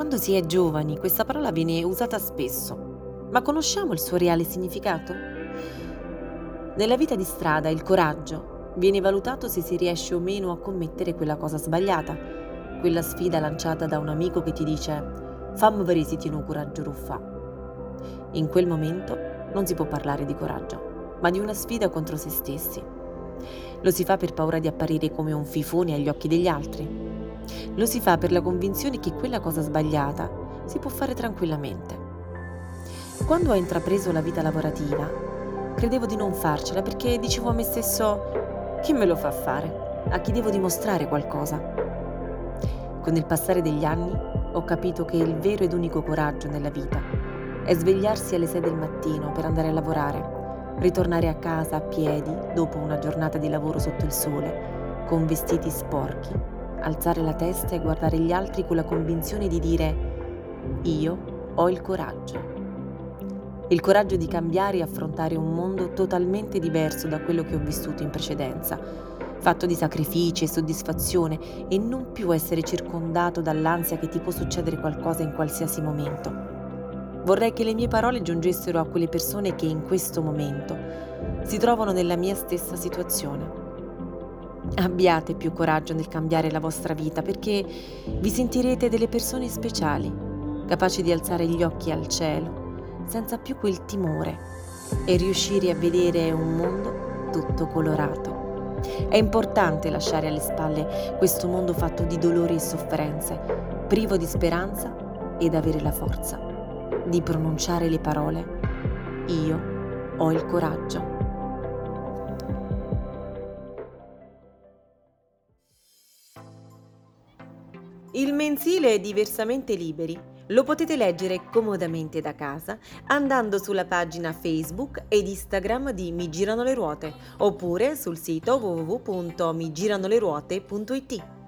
Quando si è giovani questa parola viene usata spesso, ma conosciamo il suo reale significato? Nella vita di strada il coraggio viene valutato se si riesce o meno a commettere quella cosa sbagliata, quella sfida lanciata da un amico che ti dice fammi vedere se tieni coraggio ruffa. In quel momento non si può parlare di coraggio, ma di una sfida contro se stessi. Lo si fa per paura di apparire come un fifone agli occhi degli altri, lo si fa per la convinzione che quella cosa sbagliata si può fare tranquillamente. Quando ho intrapreso la vita lavorativa, credevo di non farcela perché dicevo a me stesso chi me lo fa fare? A chi devo dimostrare qualcosa? Con il passare degli anni ho capito che il vero ed unico coraggio nella vita è svegliarsi alle 6 del mattino per andare a lavorare, ritornare a casa a piedi dopo una giornata di lavoro sotto il sole, con vestiti sporchi alzare la testa e guardare gli altri con la convinzione di dire io ho il coraggio. Il coraggio di cambiare e affrontare un mondo totalmente diverso da quello che ho vissuto in precedenza, fatto di sacrifici e soddisfazione e non più essere circondato dall'ansia che ti può succedere qualcosa in qualsiasi momento. Vorrei che le mie parole giungessero a quelle persone che in questo momento si trovano nella mia stessa situazione Abbiate più coraggio nel cambiare la vostra vita perché vi sentirete delle persone speciali, capaci di alzare gli occhi al cielo, senza più quel timore e riuscire a vedere un mondo tutto colorato. È importante lasciare alle spalle questo mondo fatto di dolori e sofferenze, privo di speranza ed avere la forza di pronunciare le parole Io ho il coraggio. Il mensile è diversamente liberi. Lo potete leggere comodamente da casa andando sulla pagina Facebook ed Instagram di Mi Girano le Ruote oppure sul sito www.migiranoleruote.it.